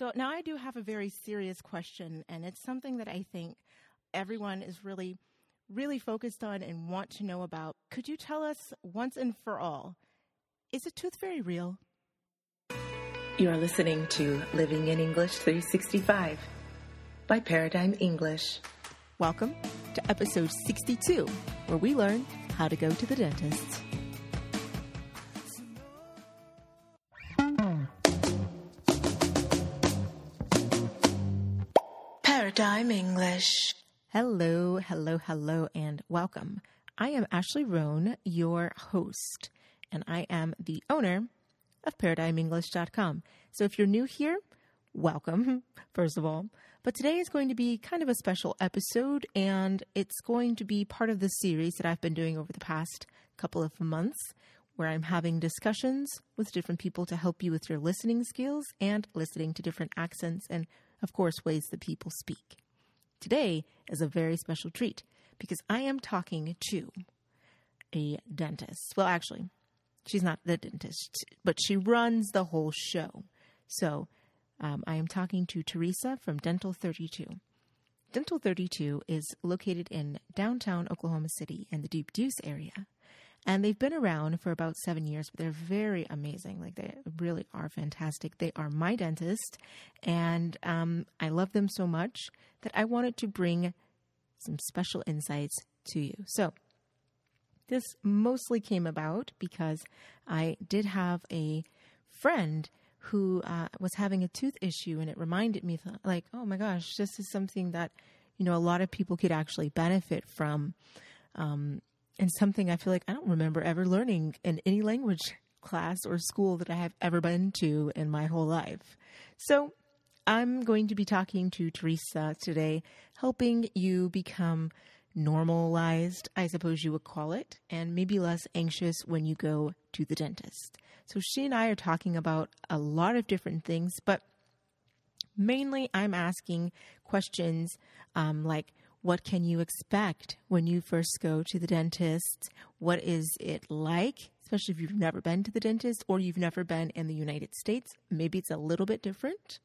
So now I do have a very serious question, and it's something that I think everyone is really, really focused on and want to know about. Could you tell us once and for all, is a tooth fairy real? You are listening to Living in English 365 by Paradigm English. Welcome to episode 62, where we learn how to go to the dentist. Paradigm English. Hello, hello, hello, and welcome. I am Ashley Roan, your host, and I am the owner of ParadigmEnglish.com. So if you're new here, welcome, first of all. But today is going to be kind of a special episode, and it's going to be part of the series that I've been doing over the past couple of months, where I'm having discussions with different people to help you with your listening skills and listening to different accents and, of course, ways that people speak. Today is a very special treat because I am talking to a dentist. Well, actually, she's not the dentist, but she runs the whole show. So um, I am talking to Teresa from Dental 32. Dental 32 is located in downtown Oklahoma City in the Deep Deuce area. And they've been around for about seven years, but they're very amazing. Like they really are fantastic. They are my dentist, and um, I love them so much that I wanted to bring some special insights to you. So, this mostly came about because I did have a friend who uh, was having a tooth issue, and it reminded me, like, oh my gosh, this is something that you know a lot of people could actually benefit from. Um, and something I feel like I don't remember ever learning in any language class or school that I have ever been to in my whole life. So I'm going to be talking to Teresa today, helping you become normalized, I suppose you would call it, and maybe less anxious when you go to the dentist. So she and I are talking about a lot of different things, but mainly I'm asking questions um, like, what can you expect when you first go to the dentist? What is it like? Especially if you've never been to the dentist or you've never been in the United States. Maybe it's a little bit different.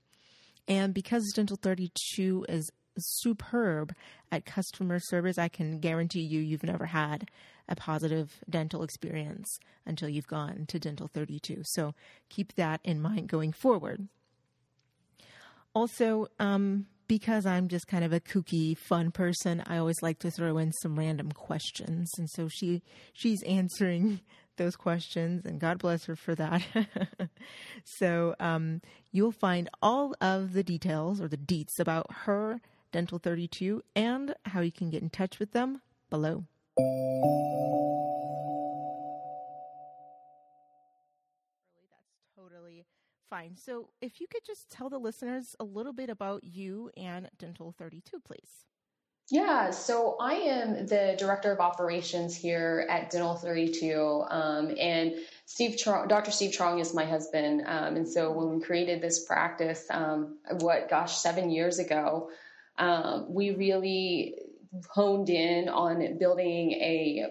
And because Dental 32 is superb at customer service, I can guarantee you you've never had a positive dental experience until you've gone to Dental 32. So keep that in mind going forward. Also, um, because I'm just kind of a kooky, fun person, I always like to throw in some random questions, and so she she's answering those questions, and God bless her for that. so um, you'll find all of the details or the deets about her Dental 32 and how you can get in touch with them below. Fine. So, if you could just tell the listeners a little bit about you and Dental 32, please. Yeah, so I am the director of operations here at Dental 32, um, and Steve, Trong, Dr. Steve Trong is my husband. Um, and so when we created this practice, um, what, gosh, seven years ago, um, we really honed in on building a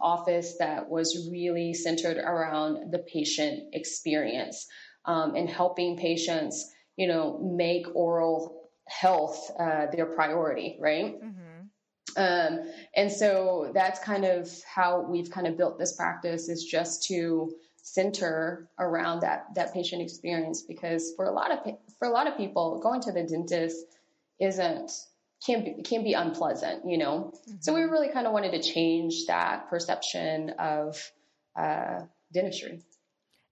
office that was really centered around the patient experience um, and helping patients, you know, make oral health uh, their priority, right? Mm-hmm. Um, and so that's kind of how we've kind of built this practice is just to center around that that patient experience because for a lot of for a lot of people going to the dentist isn't can be can be unpleasant you know mm-hmm. so we really kind of wanted to change that perception of uh, dentistry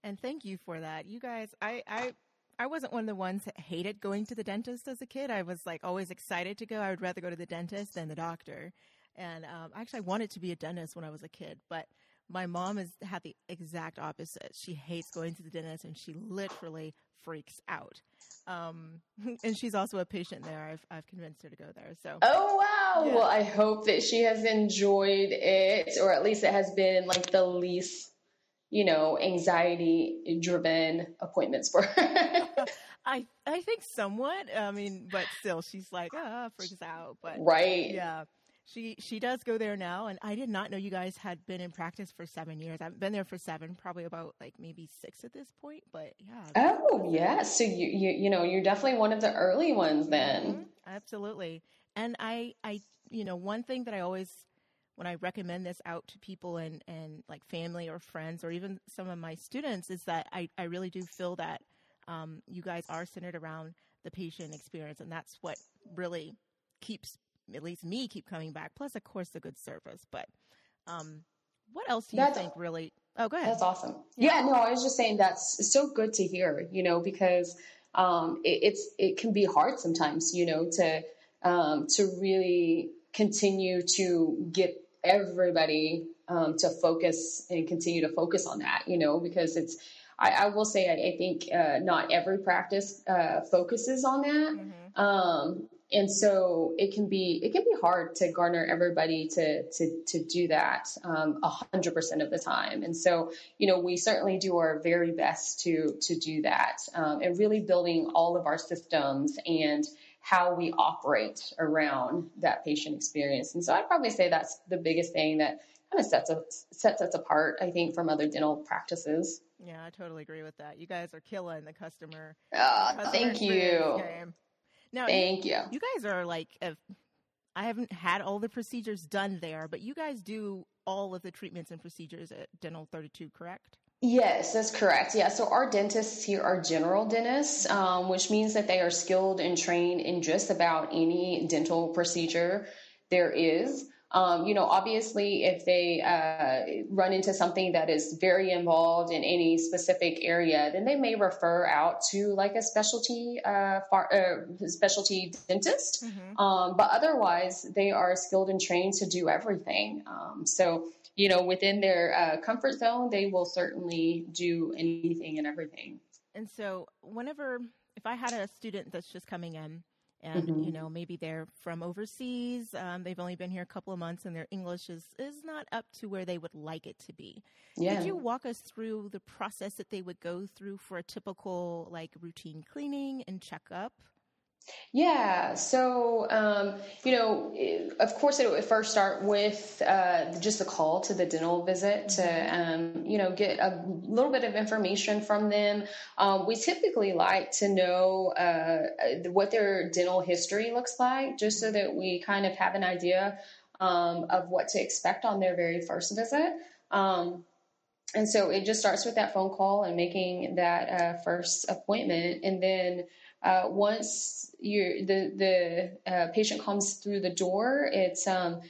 and thank you for that. You guys, I, I, I wasn't one of the ones that hated going to the dentist as a kid. I was like always excited to go. I would rather go to the dentist than the doctor. And um, actually, I wanted to be a dentist when I was a kid, but my mom has had the exact opposite. She hates going to the dentist, and she literally freaks out. Um, and she's also a patient there. I've I've convinced her to go there. So. Oh wow! Yeah. Well, I hope that she has enjoyed it, or at least it has been like the least you know, anxiety driven appointments for her. I I think somewhat. I mean, but still, she's like, ah, freaks out. But right, yeah. she she does go there now, and I did not know you guys had been in practice for seven years. I've been there for seven, probably about like maybe six at this point. But yeah. Oh yeah, so you you you know you're definitely one of the early ones then. Mm-hmm. Absolutely, and I I you know one thing that I always when I recommend this out to people and and like family or friends or even some of my students is that I I really do feel that um, you guys are centered around the patient experience, and that's what really keeps at least me keep coming back. Plus, of course, the good service. But um, what else do you that's, think really? Oh, go ahead. That's awesome. Yeah. yeah, no, I was just saying that's so good to hear. You know, because um, it, it's it can be hard sometimes. You know, to um, to really continue to get everybody um, to focus and continue to focus on that. You know, because it's I, I will say I, I think uh, not every practice uh, focuses on that. Mm-hmm. Um, and so it can be it can be hard to garner everybody to to to do that um, a hundred percent of the time. And so you know we certainly do our very best to to do that um, and really building all of our systems and how we operate around that patient experience. And so I'd probably say that's the biggest thing that kind of sets us sets us apart, I think, from other dental practices. Yeah, I totally agree with that. You guys are killing the customer. Uh, customer thank you. Game. Now, Thank you. You guys are like, if, I haven't had all the procedures done there, but you guys do all of the treatments and procedures at Dental 32, correct? Yes, that's correct. Yeah, so our dentists here are general dentists, um, which means that they are skilled and trained in just about any dental procedure there is. Um, you know, obviously, if they uh, run into something that is very involved in any specific area, then they may refer out to like a specialty uh, far, uh, specialty dentist. Mm-hmm. Um, but otherwise, they are skilled and trained to do everything. Um, so, you know, within their uh, comfort zone, they will certainly do anything and everything. And so, whenever if I had a student that's just coming in and mm-hmm. you know maybe they're from overseas um, they've only been here a couple of months and their english is, is not up to where they would like it to be yeah. could you walk us through the process that they would go through for a typical like routine cleaning and checkup yeah. So, um, you know, of course, it would first start with uh, just a call to the dental visit to, mm-hmm. um, you know, get a little bit of information from them. Um, we typically like to know uh, what their dental history looks like, just so that we kind of have an idea um, of what to expect on their very first visit. Um, and so it just starts with that phone call and making that uh, first appointment, and then uh, once you the the uh, patient comes through the door, it's um,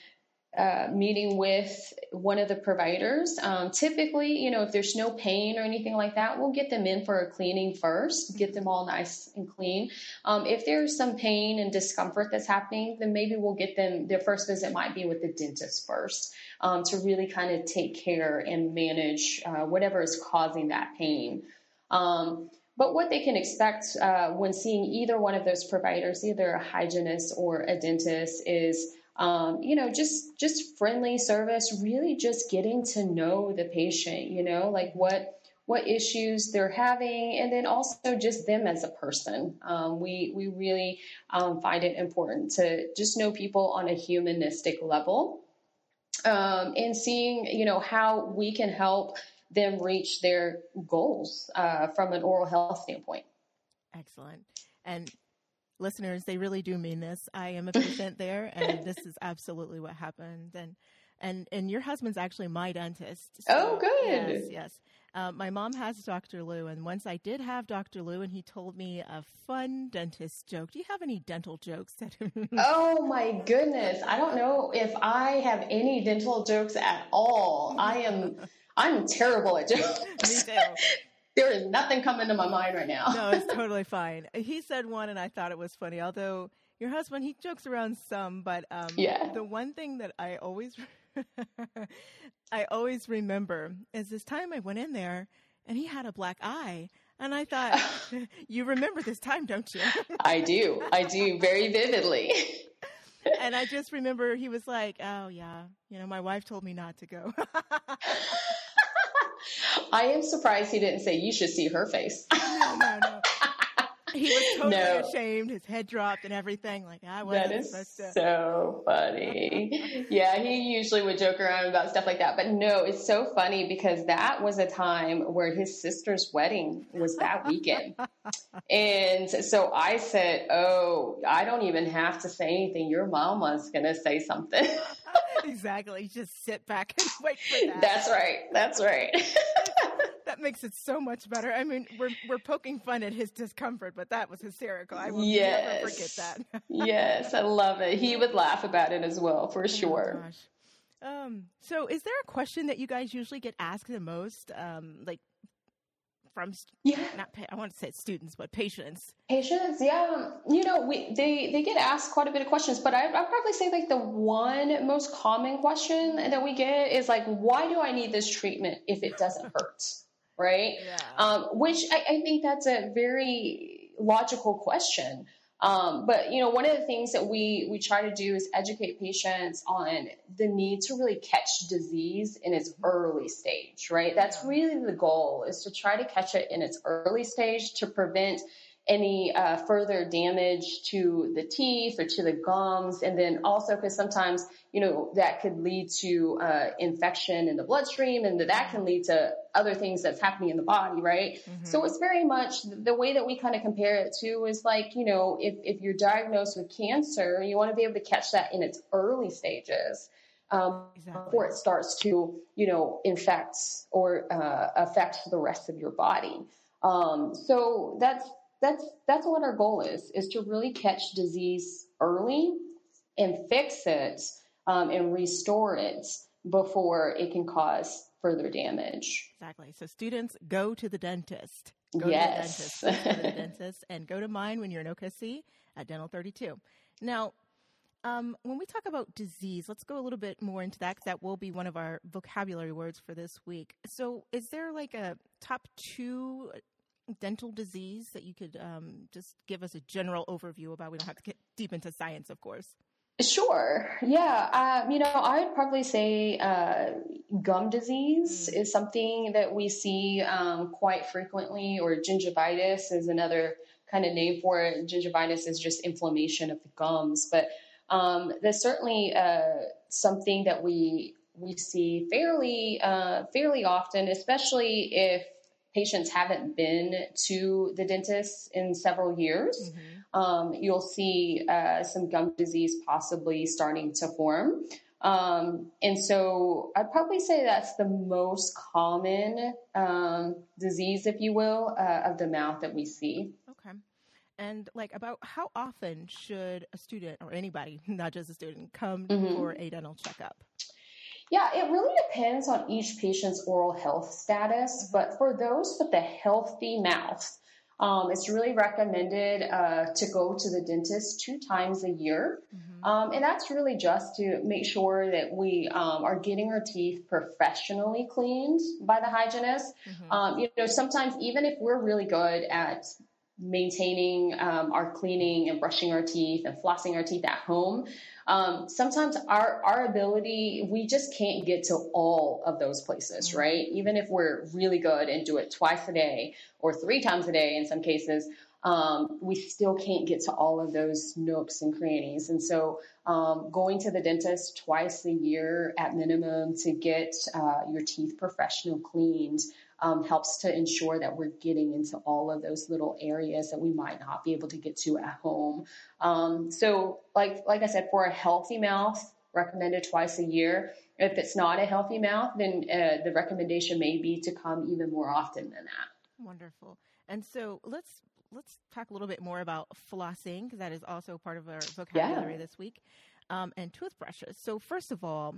uh, meeting with one of the providers. Um, typically, you know, if there's no pain or anything like that, we'll get them in for a cleaning first, get them all nice and clean. Um, if there's some pain and discomfort that's happening, then maybe we'll get them, their first visit might be with the dentist first um, to really kind of take care and manage uh, whatever is causing that pain. But what they can expect uh, when seeing either one of those providers, either a hygienist or a dentist, is um, you know just just friendly service, really just getting to know the patient. You know, like what what issues they're having, and then also just them as a person. Um, we we really um, find it important to just know people on a humanistic level, um, and seeing you know how we can help them reach their goals uh, from an oral health standpoint. Excellent. And listeners, they really do mean this. I am a patient there, and this is absolutely what happened. And and and your husband's actually my dentist. So, oh, good. Yes, yes. Um, my mom has Dr. Lou, and once I did have Dr. Lou, and he told me a fun dentist joke. Do you have any dental jokes? oh my goodness, I don't know if I have any dental jokes at all. I am I'm terrible at jokes. Me too. there is nothing coming to my mind right now. no, it's totally fine. He said one, and I thought it was funny. Although your husband, he jokes around some, but um, yeah. The one thing that I always, I always remember is this time I went in there, and he had a black eye. And I thought, you remember this time, don't you? I do. I do very vividly and I just remember he was like, "Oh yeah, you know, my wife told me not to go." I am surprised he didn't say you should see her face. no, no, no. he was totally no. ashamed. His head dropped and everything. Like I wasn't that is supposed to. So funny. yeah, he usually would joke around about stuff like that. But no, it's so funny because that was a time where his sister's wedding was that weekend, and so I said, "Oh, I don't even have to say anything. Your mama's gonna say something." exactly. Just sit back and wait for that. That's right. That's right that makes it so much better. I mean, we're we're poking fun at his discomfort, but that was hysterical. I will yes. never forget that. yes, I love it. He would laugh about it as well, for oh sure. Um, so, is there a question that you guys usually get asked the most? Um, like from yeah, not I want to say students, but patients. Patients, yeah. You know, we they they get asked quite a bit of questions, but I I'd probably say like the one most common question that we get is like, why do I need this treatment if it doesn't hurt? Right? Yeah. Um, which I, I, think that's a very logical question. Um, but you know, one of the things that we we try to do is educate patients on the need to really catch disease in its early stage, right? That's really the goal is to try to catch it in its early stage to prevent any uh, further damage to the teeth or to the gums. And then also because sometimes, you know, that could lead to uh, infection in the bloodstream and that can lead to other things that's happening in the body, right? Mm-hmm. So it's very much the way that we kind of compare it to is like, you know, if, if you're diagnosed with cancer, you want to be able to catch that in its early stages. Um, exactly. before it starts to, you know, infect or uh, affect the rest of your body. Um, so that's that's that's what our goal is is to really catch disease early and fix it um, and restore it before it can cause further damage. Exactly. So students go to the dentist. Go yes. to the dentist. go to the dentist and go to mine when you're in OKC at Dental 32. Now, um, when we talk about disease, let's go a little bit more into that because that will be one of our vocabulary words for this week. So, is there like a top two dental disease that you could um, just give us a general overview about? We don't have to get deep into science, of course. Sure. Yeah. Um, you know, I'd probably say uh, gum disease mm. is something that we see um, quite frequently, or gingivitis is another kind of name for it. Gingivitis is just inflammation of the gums, but um, there's certainly uh, something that we we see fairly uh, fairly often, especially if patients haven't been to the dentist in several years, mm-hmm. um, you'll see uh, some gum disease possibly starting to form. Um, and so I'd probably say that's the most common um, disease, if you will, uh, of the mouth that we see. Okay. And like about how often should a student or anybody, not just a student, come mm-hmm. for a dental checkup? Yeah, it really depends on each patient's oral health status, but for those with a healthy mouth, um, it's really recommended uh, to go to the dentist two times a year. Mm-hmm. Um, and that's really just to make sure that we um, are getting our teeth professionally cleaned by the hygienist. Mm-hmm. Um, you know, sometimes even if we're really good at maintaining um, our cleaning and brushing our teeth and flossing our teeth at home, um, sometimes our our ability we just can't get to all of those places, mm-hmm. right? Even if we're really good and do it twice a day or three times a day in some cases. Um, we still can't get to all of those nooks and crannies. And so, um, going to the dentist twice a year at minimum to get uh, your teeth professional cleaned um, helps to ensure that we're getting into all of those little areas that we might not be able to get to at home. Um, so, like like I said, for a healthy mouth, recommended twice a year. If it's not a healthy mouth, then uh, the recommendation may be to come even more often than that. Wonderful. And so let's let's talk a little bit more about flossing because that is also part of our vocabulary yeah. this week, um, and toothbrushes. So first of all,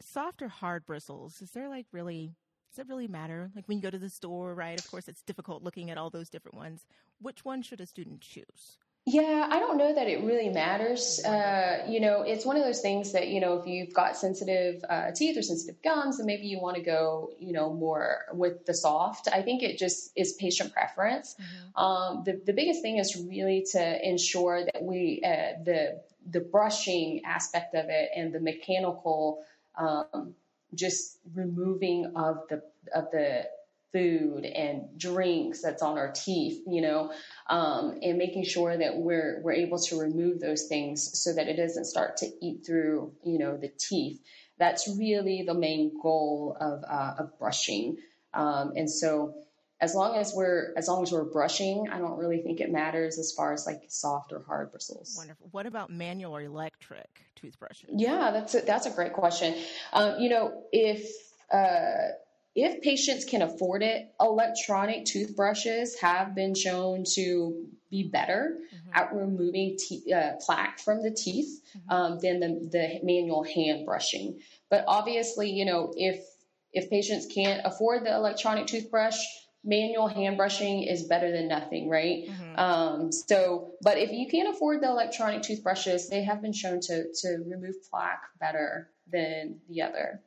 soft or hard bristles? Is there like really does it really matter? Like when you go to the store, right? Of course, it's difficult looking at all those different ones. Which one should a student choose? Yeah, I don't know that it really matters. Uh, you know, it's one of those things that, you know, if you've got sensitive uh, teeth or sensitive gums, then maybe you want to go, you know, more with the soft. I think it just is patient preference. Mm-hmm. Um, the, the biggest thing is really to ensure that we, uh, the, the brushing aspect of it and the mechanical um, just removing of the of the food and drinks that's on our teeth, you know, um, and making sure that we're we're able to remove those things so that it doesn't start to eat through, you know, the teeth. That's really the main goal of uh, of brushing, um, and so as long as we're as long as we're brushing, I don't really think it matters as far as like soft or hard bristles. Wonderful. What about manual or electric toothbrushes? Yeah, that's a, that's a great question. Um, you know, if uh, if patients can afford it, electronic toothbrushes have been shown to be better mm-hmm. at removing te- uh, plaque from the teeth mm-hmm. um, than the, the manual hand brushing. But obviously, you know, if if patients can't afford the electronic toothbrush, manual hand brushing is better than nothing, right? Mm-hmm. Um, so, but if you can't afford the electronic toothbrushes, they have been shown to to remove plaque better than the other.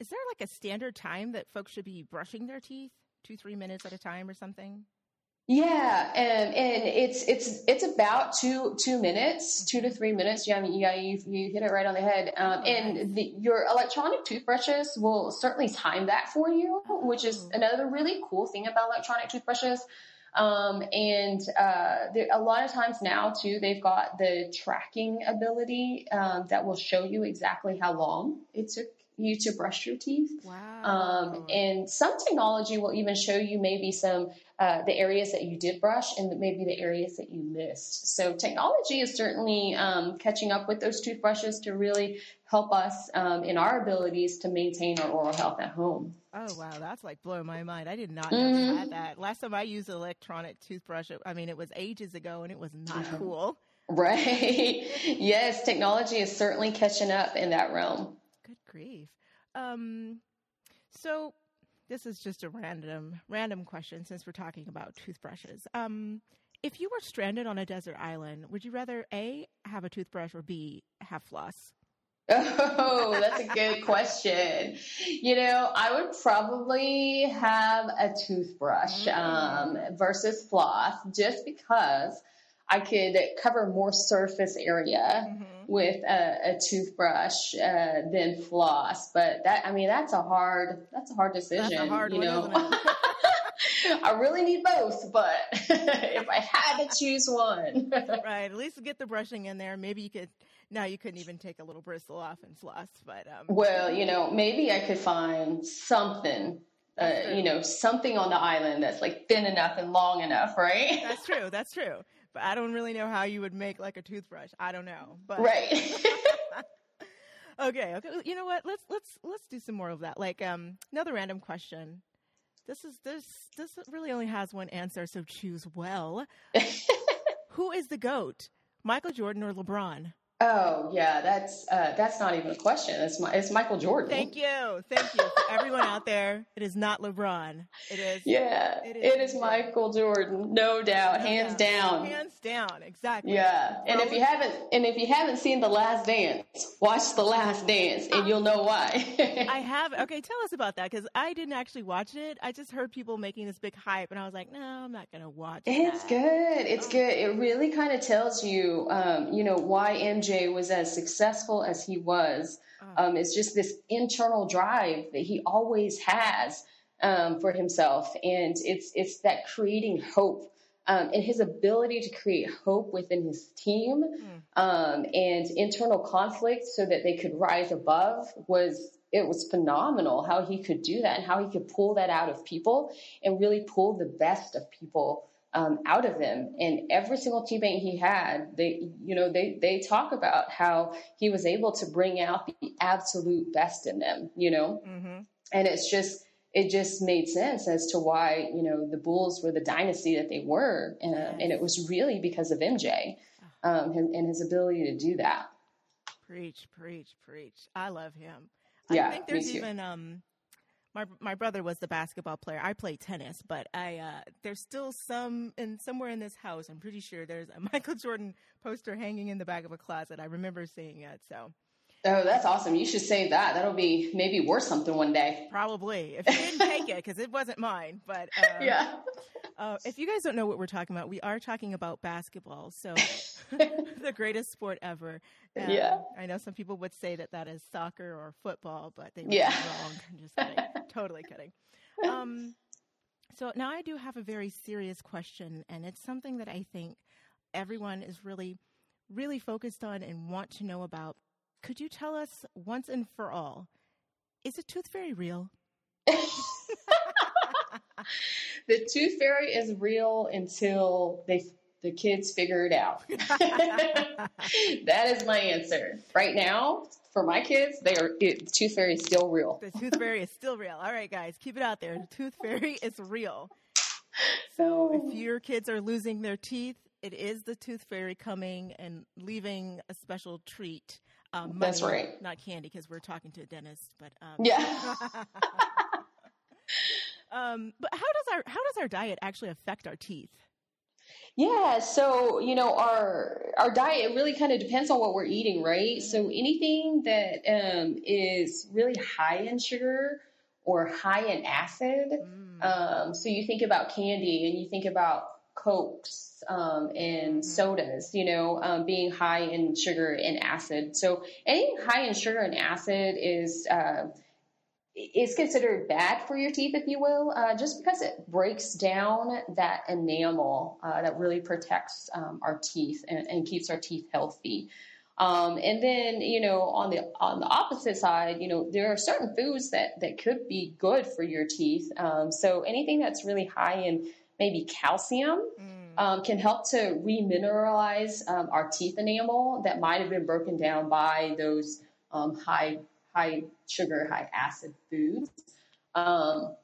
Is there like a standard time that folks should be brushing their teeth? Two, three minutes at a time or something? Yeah, and and it's it's it's about two two minutes, two to three minutes. Yeah, I mean, yeah, you you hit it right on the head. Um, oh, and the, your electronic toothbrushes will certainly time that for you, which is oh. another really cool thing about electronic toothbrushes. Um, and uh, there, a lot of times now too, they've got the tracking ability um, that will show you exactly how long it took you to brush your teeth. Wow. Um, and some technology will even show you maybe some uh, the areas that you did brush and maybe the areas that you missed. So technology is certainly um, catching up with those toothbrushes to really help us um, in our abilities to maintain our oral health at home. Oh wow, that's like blowing my mind. I did not know mm-hmm. had that. Last time I used an electronic toothbrush, I mean, it was ages ago, and it was not cool. Right. yes, technology is certainly catching up in that realm. Grief. Um, so this is just a random random question since we're talking about toothbrushes. Um, if you were stranded on a desert island, would you rather A have a toothbrush or B have floss? Oh, that's a good question. You know, I would probably have a toothbrush mm. um, versus floss just because I could cover more surface area mm-hmm. With a, a toothbrush uh, than floss. But that, I mean, that's a hard, that's a hard decision. That's a hard you one, know. I really need both, but if I had to choose one, right? At least get the brushing in there. Maybe you could. Now you couldn't even take a little bristle off and floss, but um, well, you know, maybe I could find something uh, you know, something on the island that's like thin enough and long enough, right? That's true. That's true but I don't really know how you would make like a toothbrush. I don't know, but right. okay, okay. You know what? Let's let's let's do some more of that. Like um, another random question. This is this this really only has one answer, so choose well. Who is the goat, Michael Jordan or LeBron? Oh yeah, that's uh, that's not even a question. It's my, it's Michael Jordan. Thank you, thank you, for everyone out there. It is not LeBron. It is. Yeah, it is, it is Michael Jordan, no doubt, hands down. Hands down, exactly. Yeah, and if you haven't and if you haven't seen The Last Dance, watch The Last Dance, and you'll know why. I have. Okay, tell us about that because I didn't actually watch it. I just heard people making this big hype, and I was like, no, I'm not gonna watch. It. It's that. good. It's good. It really kind of tells you, um, you know, why MJ was as successful as he was. Oh. Um, it's just this internal drive that he always has um, for himself, and it's it's that creating hope um, and his ability to create hope within his team mm. um, and internal conflict so that they could rise above was it was phenomenal how he could do that and how he could pull that out of people and really pull the best of people um, out of them. And every single teammate he had, they, you know, they, they talk about how he was able to bring out the absolute best in them, you know? Mm-hmm. And it's just, it just made sense as to why, you know, the Bulls were the dynasty that they were. And, yes. and it was really because of MJ um, and, and his ability to do that. Preach, preach, preach. I love him. Yeah, I think there's even, um, my my brother was the basketball player. I play tennis, but I uh, there's still some and somewhere in this house. I'm pretty sure there's a Michael Jordan poster hanging in the back of a closet. I remember seeing it. So. Oh, that's awesome! You should save that. That'll be maybe worth something one day. Probably, if you didn't take it, because it wasn't mine. But um, yeah. Uh, if you guys don't know what we're talking about, we are talking about basketball. So, the greatest sport ever. Um, yeah. I know some people would say that that is soccer or football, but they were yeah. wrong. I'm just kidding. totally kidding. Um, So now I do have a very serious question, and it's something that I think everyone is really, really focused on and want to know about. Could you tell us once and for all, is a tooth fairy real? The tooth fairy is real until they the kids figure it out. that is my answer. Right now, for my kids, they are it, the tooth fairy is still real. The tooth fairy is still real. All right, guys, keep it out there. The tooth fairy is real. So if your kids are losing their teeth, it is the tooth fairy coming and leaving a special treat. Um, money, That's right. Not candy because we're talking to a dentist, but um, yeah. Um, but how does our how does our diet actually affect our teeth? Yeah, so you know our our diet really kind of depends on what we're eating, right? So anything that um, is really high in sugar or high in acid, mm. um, so you think about candy and you think about cokes um, and mm-hmm. sodas, you know, um, being high in sugar and acid. So anything high in sugar and acid is uh, is considered bad for your teeth, if you will, uh, just because it breaks down that enamel uh, that really protects um, our teeth and, and, keeps our teeth healthy. Um, and then, you know, on the on the opposite side, you know, there are certain foods that that could be good for your teeth. Um, so anything that's really high in maybe calcium mm. can help to remineralize um, our teeth enamel that might have been broken down by those um, high high sugar, high acid foods. Um,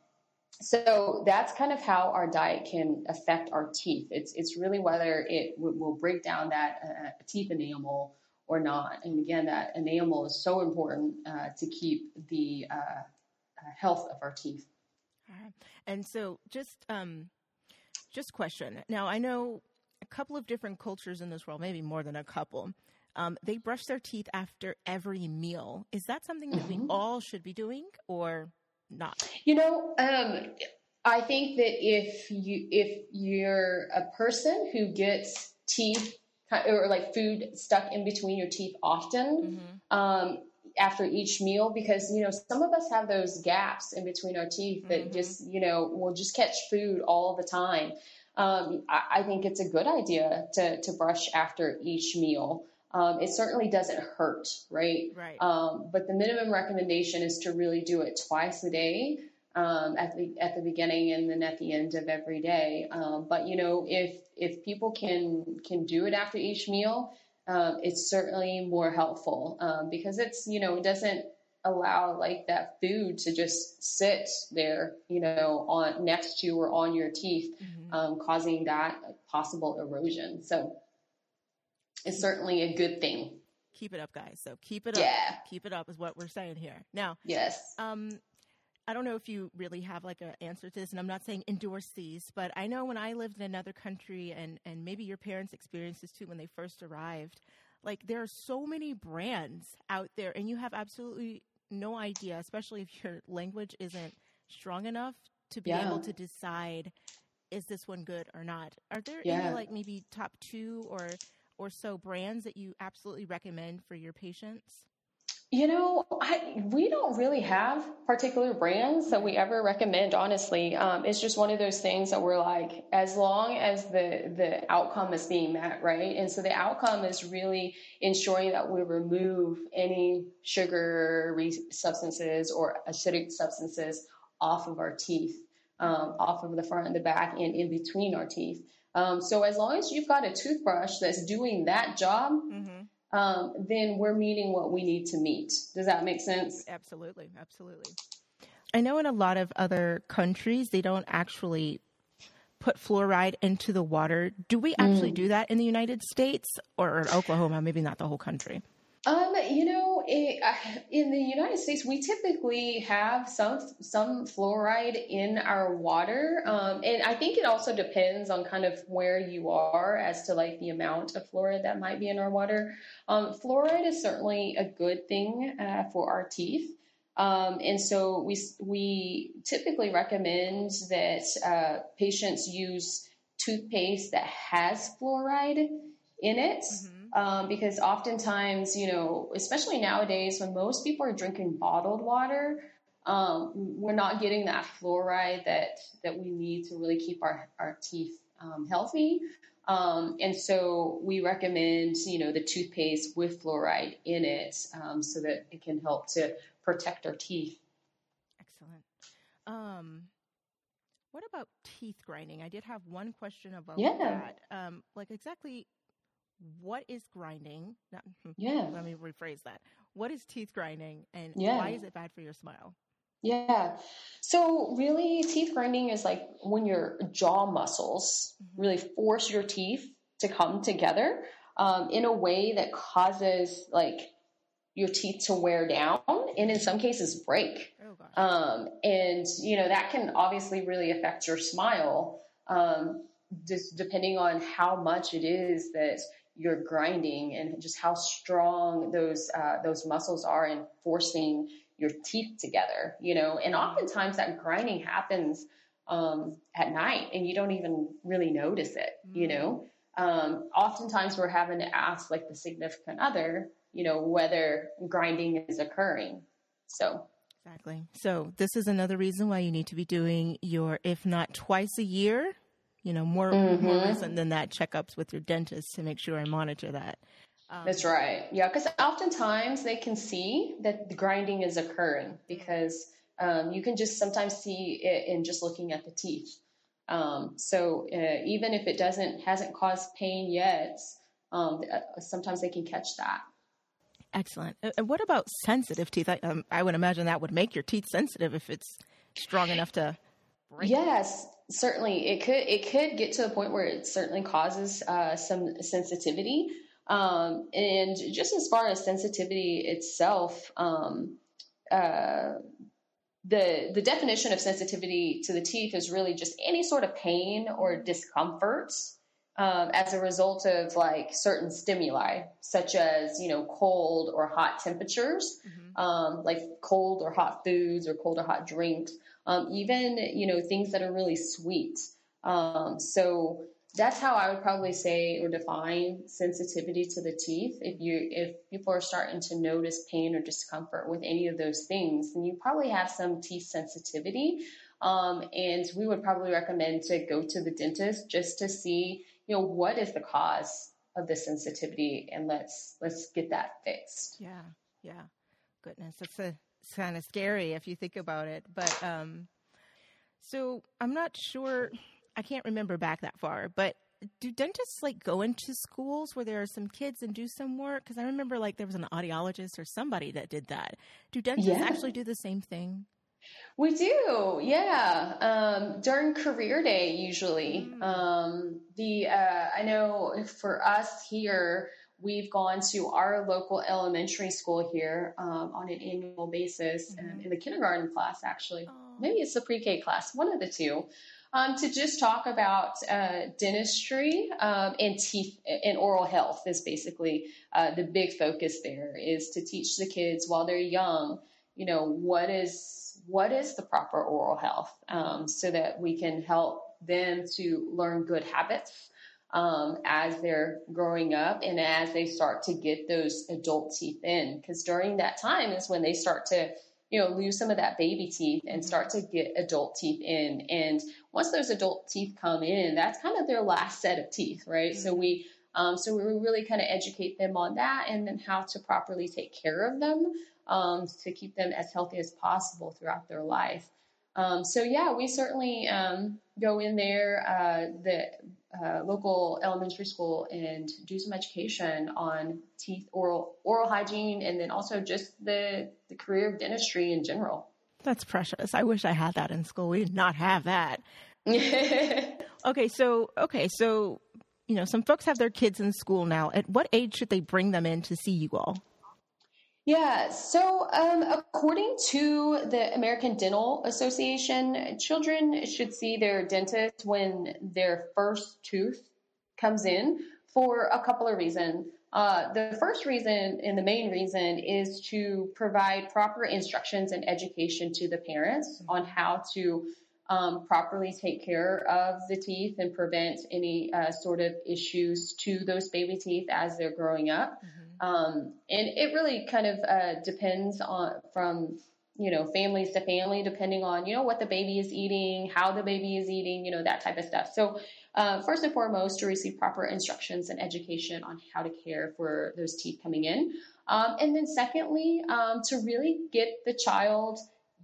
so that's kind of how our diet can affect our teeth. It's it's really whether it w- will break down that uh, teeth enamel or not. And again, that enamel is so important uh, to keep the uh, uh health of our teeth. And so, just um, just question. Now, I know a couple of different cultures in this world, maybe more than a couple, um, they brush their teeth after every meal. Is that something that mm-hmm. we all should be doing or not? You know, um, I think that if you if you're a person who gets teeth or like food stuck in between your teeth often mm-hmm. um, after each meal, because you know some of us have those gaps in between our teeth that mm-hmm. just you know will just catch food all the time. Um, I, I, think it's a good idea to to brush after each meal. Um, it certainly doesn't hurt, right? Right. Um, but the minimum recommendation is to really do it twice a day, um, at the at the beginning and then at the end of every day. Um, but you know, if if people can can do it after each meal, um, it's certainly more helpful um, because it's you know it doesn't allow like that food to just sit there, you know, on next to or on your teeth, mm-hmm. causing that possible erosion. So is certainly a good thing. Keep it up, guys. So keep it up. Yeah. Keep it up is what we're saying here. Now, yes. Um, I don't know if you really have like an answer to this, and I'm not saying endorse these, but I know when I lived in another country, and and maybe your parents experienced this too when they first arrived. Like there are so many brands out there, and you have absolutely no idea, especially if your language isn't strong enough to be yeah. able to decide is this one good or not. Are there yeah. any like maybe top two or or so brands that you absolutely recommend for your patients? You know, I, we don't really have particular brands that we ever recommend. Honestly, um, it's just one of those things that we're like, as long as the the outcome is being met, right? And so the outcome is really ensuring that we remove any sugar substances or acidic substances off of our teeth, um, off of the front and the back, and in between our teeth. Um, so as long as you've got a toothbrush that's doing that job, mm-hmm. um, then we're meeting what we need to meet. Does that make sense? Absolutely, absolutely. I know in a lot of other countries they don't actually put fluoride into the water. Do we actually mm. do that in the United States or in Oklahoma? Maybe not the whole country. Um, you know, in the United States, we typically have some some fluoride in our water, um, and I think it also depends on kind of where you are as to like the amount of fluoride that might be in our water. Um, fluoride is certainly a good thing uh, for our teeth. Um, and so we we typically recommend that uh, patients use toothpaste that has fluoride in it. Mm-hmm um, because oftentimes, you know, especially nowadays when most people are drinking bottled water, um, we're not getting that fluoride that that we need to really keep our our teeth um, healthy. Um, and so we recommend, you know, the toothpaste with fluoride in it um, so that it can help to protect our teeth. Excellent. Um, what about teeth grinding? I did have one question about Yeah. that. Um, like exactly what is grinding? Not, Yeah. Let me rephrase that. What is teeth grinding and Yeah. why is it bad for your smile? Yeah. So really teeth grinding is like when your jaw muscles really force your teeth to come together um, in a way that causes like your teeth to wear down and in some cases break. Oh. Um, and you know that can obviously really affect your smile, um, just depending on how much it is that you're grinding and just how strong those uh, those muscles are in forcing your teeth together. You know, and oftentimes that grinding happens um, at night, and you don't even really notice it. You know, um, oftentimes we're having to ask like the significant other, you know, whether grinding is occurring. So. Exactly. So this is another reason why you need to be doing your, if not twice a year, you know, more more Mhm. recent than that, checkups with your dentist to make sure and monitor that. Um, That's right. Yeah, because oftentimes they can see that the grinding is occurring because um, you can just sometimes see it in just looking at the teeth. Um, so uh, even if it doesn't hasn't caused pain yet, um, uh, sometimes they can catch that. Excellent. And what about sensitive teeth? I, um, I would imagine that would make your teeth sensitive if it's strong enough to Yes, certainly. It could it could get to the point where it certainly causes uh, some sensitivity. Um, and just as far as sensitivity itself, um, uh, the the definition of sensitivity to the teeth is really just any sort of pain or discomfort um, as a result of like certain stimuli, such as you know cold or hot temperatures, um, like cold or hot foods or cold or hot drinks, um, even you know things that are really sweet. Um, so that's how I would probably say or define sensitivity to the teeth. If you if people are starting to notice pain or discomfort with any of those things, then you probably have some teeth sensitivity. Um, and we would probably recommend to go to the dentist just to see, you know, what is the cause of the sensitivity, and let's let's get that fixed. Yeah, yeah. Goodness, it's a it's kind of scary if you think about it. But um, so I'm not sure. I can't remember back that far. But do dentists like go into schools where there are some kids and do some work? Because I remember like there was an audiologist or somebody that did that. Do dentists Yeah. actually do the same thing? We do, yeah. Um, during career day, usually. Um, the uh, I know for us here, we've gone to our local elementary school here um, on an annual basis, and in the kindergarten class, actually. Maybe it's the pre-K class, one of the two. Um, to just talk about uh, dentistry um, and teeth and oral health is basically uh, the big focus there is to teach the kids while they're young you know what is what is the proper oral health um, so that we can help them to learn good habits um, as they're growing up and as they start to get those adult teeth in. Because during that time is when they start to you know lose some of that baby teeth and start to get adult teeth in. And once those adult teeth come in that's kind of their last set of teeth right? So we um, so we really kind of educate them on that and then how to properly take care of them um, to keep them as healthy as possible throughout their life. Um, so yeah, we certainly um, go in there, uh, the uh, local elementary school, and do some education on teeth, oral oral hygiene, and then also just the the career of dentistry in general. That's precious. I wish I had that in school. We did not have that. Okay, so okay, so you know, some folks have their kids in school now. At what age should they bring them in to see you all? Yeah, so um, according to the American Dental Association, children should see their dentist when their first tooth comes in for a couple of reasons. Uh, the first reason and the main reason is to provide proper instructions and education to the parents on how to um, properly take care of the teeth and prevent any uh, sort of issues to those baby teeth as they're growing up. Um, and it really kind of uh, depends on from you know, families to family, depending on, you know, what the baby is eating, how the baby is eating, you know, that type of stuff. So, uh, first and foremost, to receive proper instructions and education on how to care for those teeth coming in. Um, and then, secondly, um, to really get the child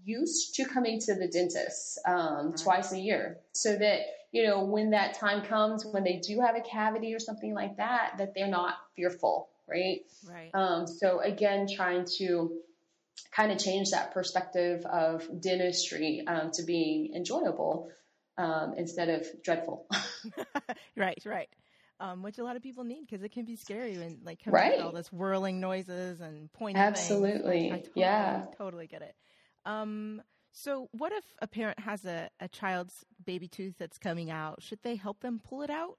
used to coming to the dentist um, right. twice a year so that you know when that time comes when they do have a cavity or something like that that they're not fearful right right um, so again trying to kind of change that perspective of dentistry um, to being enjoyable um, instead of dreadful right right um, which a lot of people need because it can be scary and like right. all this whirling noises and pointing. Absolutely, totally, yeah, totally get it. Um, so, what if a parent has a, a child's baby tooth that's coming out? Should they help them pull it out?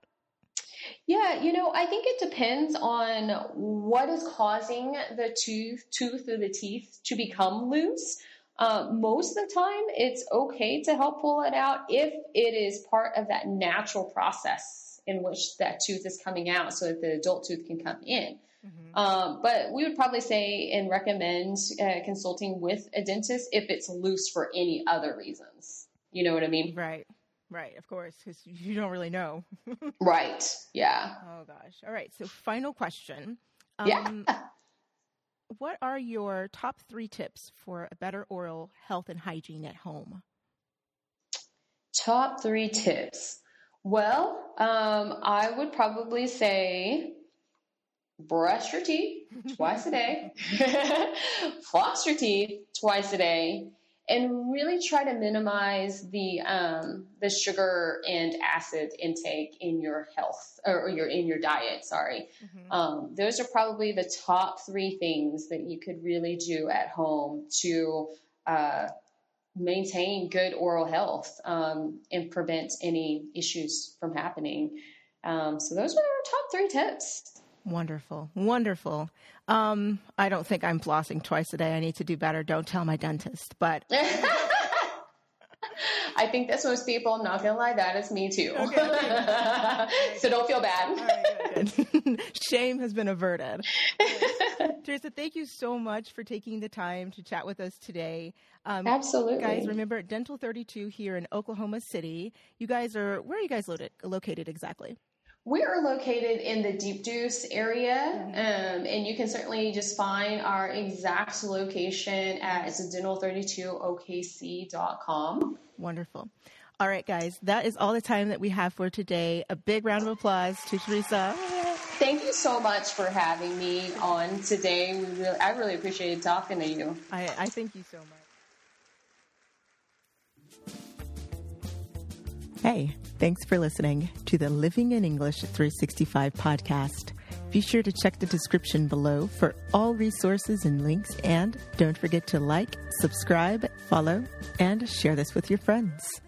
Yeah, you know, I think it depends on what is causing the tooth, tooth or the teeth to become loose. Uh, most of the time, it's okay to help pull it out if it is part of that natural process in which that tooth is coming out so that the adult tooth can come in. Mm-hmm. Um, but we would probably say and recommend uh, consulting with a dentist if it's loose for any other reasons. You know what I mean? Right. Right, of course, because you don't really know. right. Yeah. Oh gosh. All right. So, final question. Um, yeah. what are your top three tips for a better oral health and hygiene at home? Top three tips. Well, um, I would probably say brush your teeth twice a day, floss your teeth twice a day, and really try to minimize the um, the sugar and acid intake in your health or your in your diet. Sorry, mm-hmm. um, those are probably the top three things that you could really do at home to uh, maintain good oral health um, and prevent any issues from happening. Um, so those are our top three tips. Wonderful. Wonderful. Um, I don't think I'm flossing twice a day. I need to do better. Don't tell my dentist, but. I think that's most people. I'm not gonna lie, that is me too. Okay, so don't feel bad. Right, Shame has been averted. Teresa, thank you so much for taking the time to chat with us today. Um, Absolutely, guys. Remember Dental 32 here in Oklahoma City. You guys are where are you guys located, located exactly? We are located in the Deep Deuce area, mm-hmm. um, and you can certainly just find our exact location at dental32okc.com. Wonderful. All right, guys, that is all the time that we have for today. A big round of applause to Teresa. Thank you so much for having me on today. Really, I really appreciated talking to you. I, I thank you so much. Hey, thanks for listening to the Living in English 365 podcast. Be sure to check the description below for all resources and links, and don't forget to like, subscribe, follow, and share this with your friends.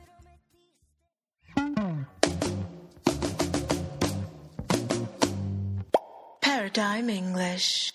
Paradigm English.